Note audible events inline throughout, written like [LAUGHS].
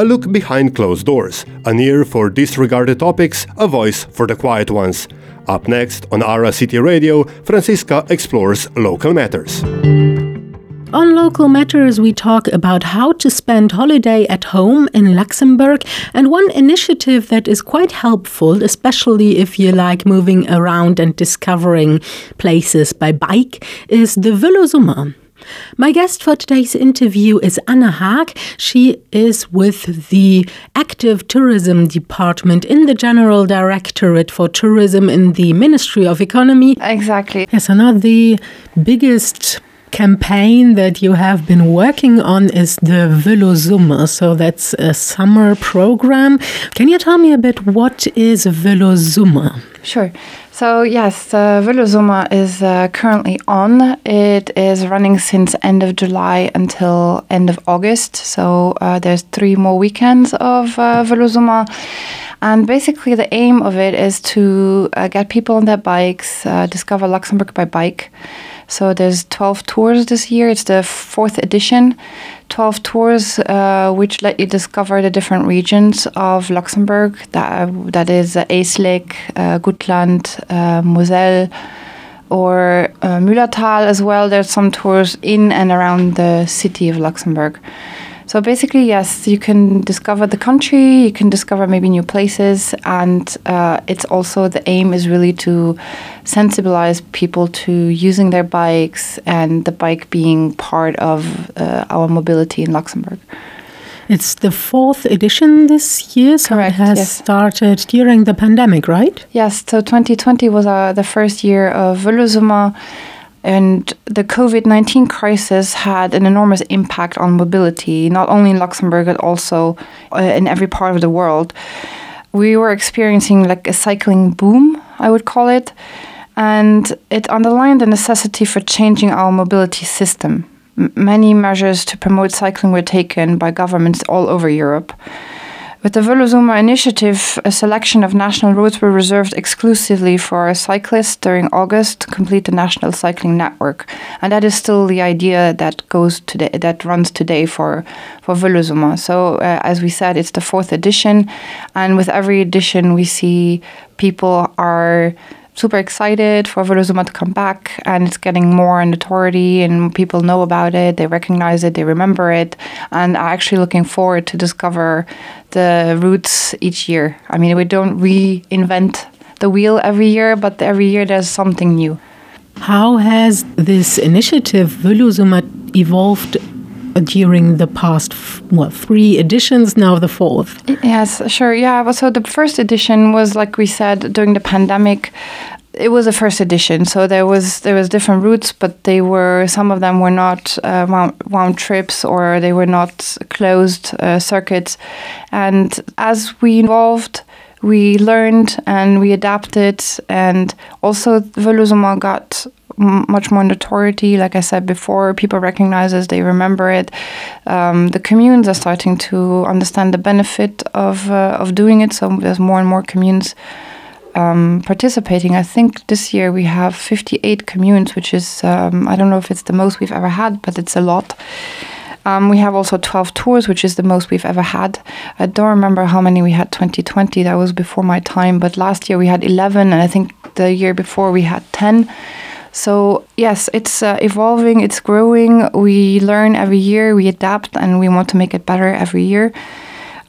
a look behind closed doors, an ear for disregarded topics, a voice for the quiet ones. Up next on Ara City Radio, Franziska explores local matters. On local matters, we talk about how to spend holiday at home in Luxembourg and one initiative that is quite helpful, especially if you like moving around and discovering places by bike, is the Velosummer. My guest for today's interview is Anna Haag. She is with the Active Tourism Department in the General Directorate for Tourism in the Ministry of Economy. Exactly. Yes, Anna, the biggest campaign that you have been working on is the Velosummer. So that's a summer program. Can you tell me a bit what is Velosummer? Sure. So yes, the is uh, currently on. It is running since end of July until end of August. So uh, there's three more weekends of uh. And basically, the aim of it is to uh, get people on their bikes, uh, discover Luxembourg by bike. So there's 12 tours this year. It's the fourth edition. 12 tours uh, which let you discover the different regions of Luxembourg. That, that is uh, uh, Gutland, uh, Moselle, or uh, Müllerthal as well. There's some tours in and around the city of Luxembourg. So basically, yes, you can discover the country, you can discover maybe new places, and uh, it's also the aim is really to sensibilize people to using their bikes and the bike being part of uh, our mobility in Luxembourg. It's the fourth edition this year, so Correct, it has yes. started during the pandemic, right? Yes, so 2020 was uh, the first year of Velosummer, and the COVID 19 crisis had an enormous impact on mobility, not only in Luxembourg, but also uh, in every part of the world. We were experiencing like a cycling boom, I would call it, and it underlined the necessity for changing our mobility system. M- many measures to promote cycling were taken by governments all over Europe. With the Velosummer initiative, a selection of national roads were reserved exclusively for cyclists during August to complete the national cycling network, and that is still the idea that goes today, that runs today for for Velosummer. So, uh, as we said, it's the fourth edition, and with every edition, we see people are super excited for Velosummer to come back, and it's getting more notoriety, and people know about it, they recognize it, they remember it, and are actually looking forward to discover the routes each year. I mean, we don't reinvent the wheel every year, but every year there's something new. How has this initiative, Velosummer, evolved during the past, what, three editions, now the fourth? Yes, sure. Yeah. So the first edition was, like we said, during the pandemic. It was a first edition, so there was there was different routes, but they were some of them were not uh, round, round trips or they were not closed uh, circuits. And as we evolved, we learned and we adapted, and also Velosummer got much more notoriety. Like I said before, people recognize us, they remember it. Um, the communes are starting to understand the benefit of uh, of doing it. So there's more and more communes um, participating. I think this year we have 58 communes, which is um, I don't know if it's the most we've ever had, but it's a lot. Um, we have also 12 tours, which is the most we've ever had. I don't remember how many we had 2020, that was before my time, but last year we had 11, and I think the year before we had 10. So, yes, it's uh, evolving, it's growing. We learn every year, we adapt, and we want to make it better every year.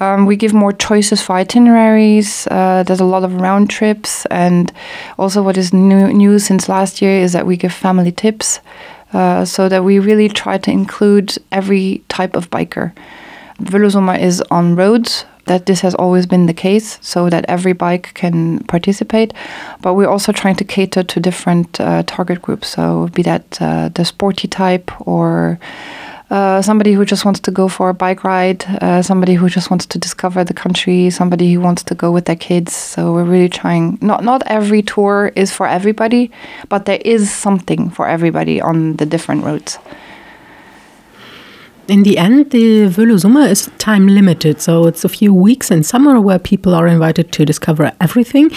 Um, we give more choices for itineraries. Uh, there's a lot of round trips, and also what is new, new since last year is that we give family tips, uh, so that we really try to include every type of biker. Velosummer is on roads. That this has always been the case, so that every bike can participate. But we're also trying to cater to different uh, target groups. So be that uh, the sporty type or uh, somebody who just wants to go for a bike ride, uh, somebody who just wants to discover the country, somebody who wants to go with their kids. So we're really trying. Not not every tour is for everybody, but there is something for everybody on the different routes. In the end, the Velosummer is time limited, so it's a few weeks in summer where people are invited to discover everything.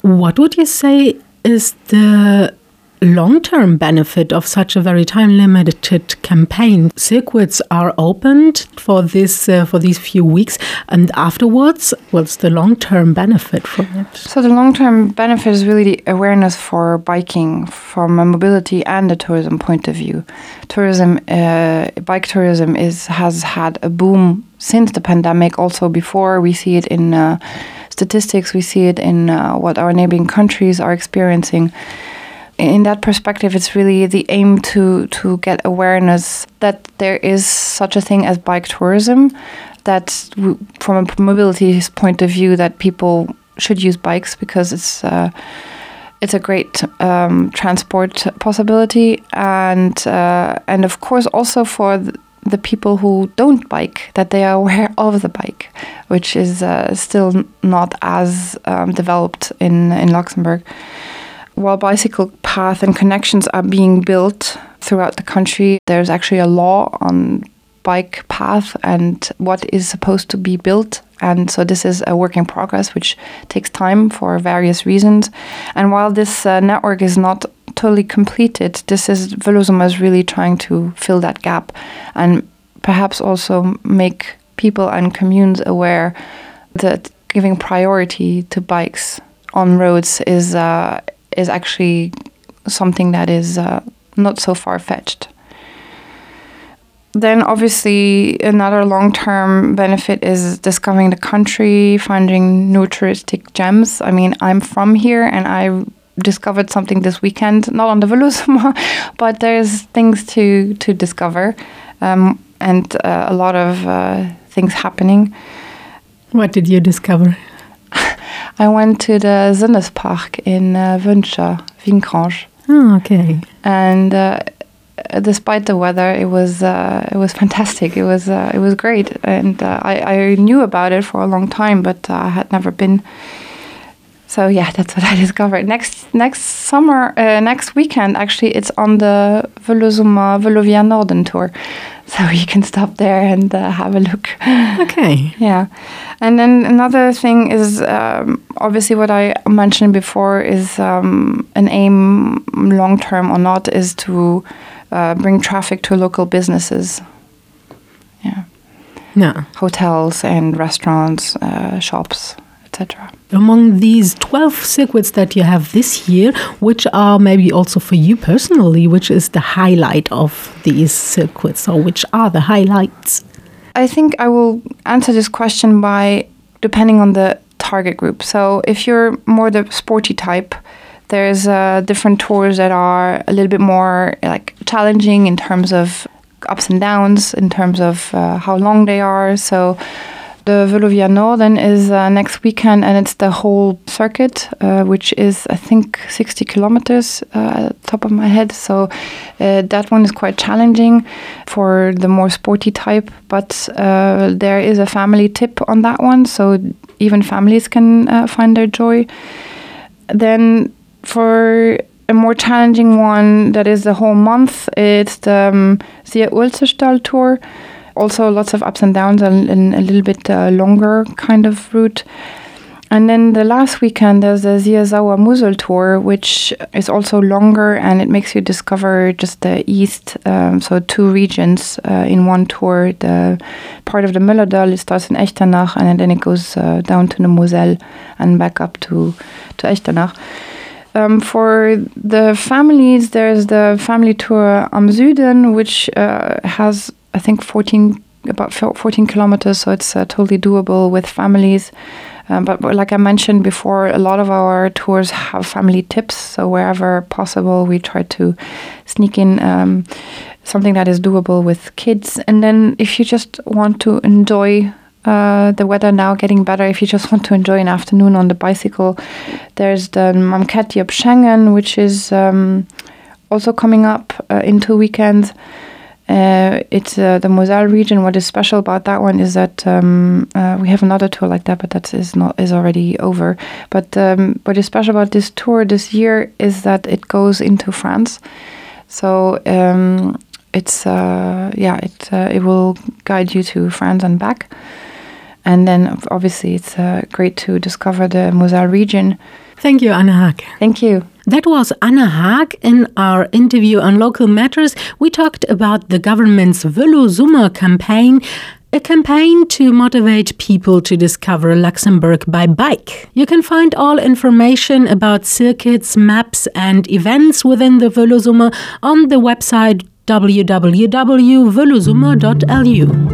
What would you say is the long term benefit of such a very time limited campaign? Circuits are opened for this uh, for these few weeks, and afterwards, what's the long term benefit from it? So the long term benefit is really the awareness for biking from a mobility and a tourism point of view. Tourism, uh, bike tourism is has had a boom since the pandemic. Also before we see it in. Uh, statistics, we see it in uh, what our neighboring countries are experiencing. In that perspective, it's really the aim to to get awareness that there is such a thing as bike tourism. That from a mobility point of view, that people should use bikes because it's. Uh, it's a great um, transport possibility, and uh, and of course also for the people who don't bike that they are aware [LAUGHS] of the bike, which is uh, still not as um, developed in in Luxembourg. While bicycle path and connections are being built throughout the country, there's actually a law on bike path and what is supposed to be built. And so this is a work in progress, which takes time for various reasons. And while this uh, network is not totally completed, this is Velosummer is really trying to fill that gap and perhaps also make people and communes aware that giving priority to bikes on roads is uh, is actually something that is uh, not so far fetched. Then, obviously, another long term benefit is discovering the country, finding new touristic gems. I mean, I'm from here and I discovered something this weekend, not on the Velosummer, [LAUGHS] but there's things to, to discover um, and uh, a lot of uh, things happening. What did you discover? [LAUGHS] I went to the Sinnespark in uh, Wünsche. Oh, okay. And uh, despite the weather, it was uh, it was fantastic. It was uh, it was great, and uh, I, I knew about it for a long time, but uh, I had never been. So yeah, that's what [LAUGHS] I discovered. Next next summer, uh, next weekend, actually, it's on the Velosummer Velovia Norden tour, so [LAUGHS] you can stop there and uh, have a look. Okay. [LAUGHS] Yeah, and then another thing is um, obviously what I mentioned before is um, an aim, long term or not, is to uh, bring traffic to local businesses. Yeah. Yeah. Hotels and restaurants, uh, shops, etc. Among these 12 circuits that you have this year, which are maybe also for you personally, which is the highlight of these circuits, or which are the highlights? I think I will answer this question by depending on the target group. So if you're more the sporty type, there's uh, different tours that are a little bit more like challenging in terms of ups and downs, in terms of uh, how long they are. So the Velovia Norden is uh, next weekend, and it's the whole circuit, uh, which is I think 60 kilometers uh, at the top of my head. So uh, that one is quite challenging for the more sporty type. But uh, there is a family tip on that one, so even families can uh, find their joy. Then for a more challenging one that is the whole month, it's the um, Zia Ulzerstall tour also lots of ups and downs and, and a little bit uh, longer kind of route. And then the last weekend, there's the Ziazawa Musel tour, which is also longer and it makes you discover just the east, um, so two regions uh, in one tour. The part of the Möllerdal starts in Echternach and then it goes uh, down to the Moselle and back up to, to Echternach. Um, for the families, there's the family tour Am Süden, which uh, has I think 14 about 14 kilometers, so it's uh, totally doable with families. Um, but, but, like I mentioned before, a lot of our tours have family tips. So wherever possible, we try to sneak in um, something that is doable with kids. And then if you just want to enjoy uh, the weather now getting better, if you just want to enjoy an afternoon on the bicycle, there's the Mamketi of Schengen, which is um, also coming up uh, in two weekends. Uh, it's uh, the Moselle region. What is special about that one is that um, uh, we have another tour like that, but that is not is already over. But um, what is special about this tour this year is that it goes into France. So um, it's uh, yeah, it uh, it will guide you to France and back. And then obviously it's uh, great to discover the Moselle region. Thank you, Anna Haag. Thank you. That was Anna Haag in our interview on local matters. We talked about the government's Velosummer campaign a campaign to motivate people to discover Luxembourg by bike. You can find all information about circuits, maps, and events within the Velosummer on the website www.velosummer.lu.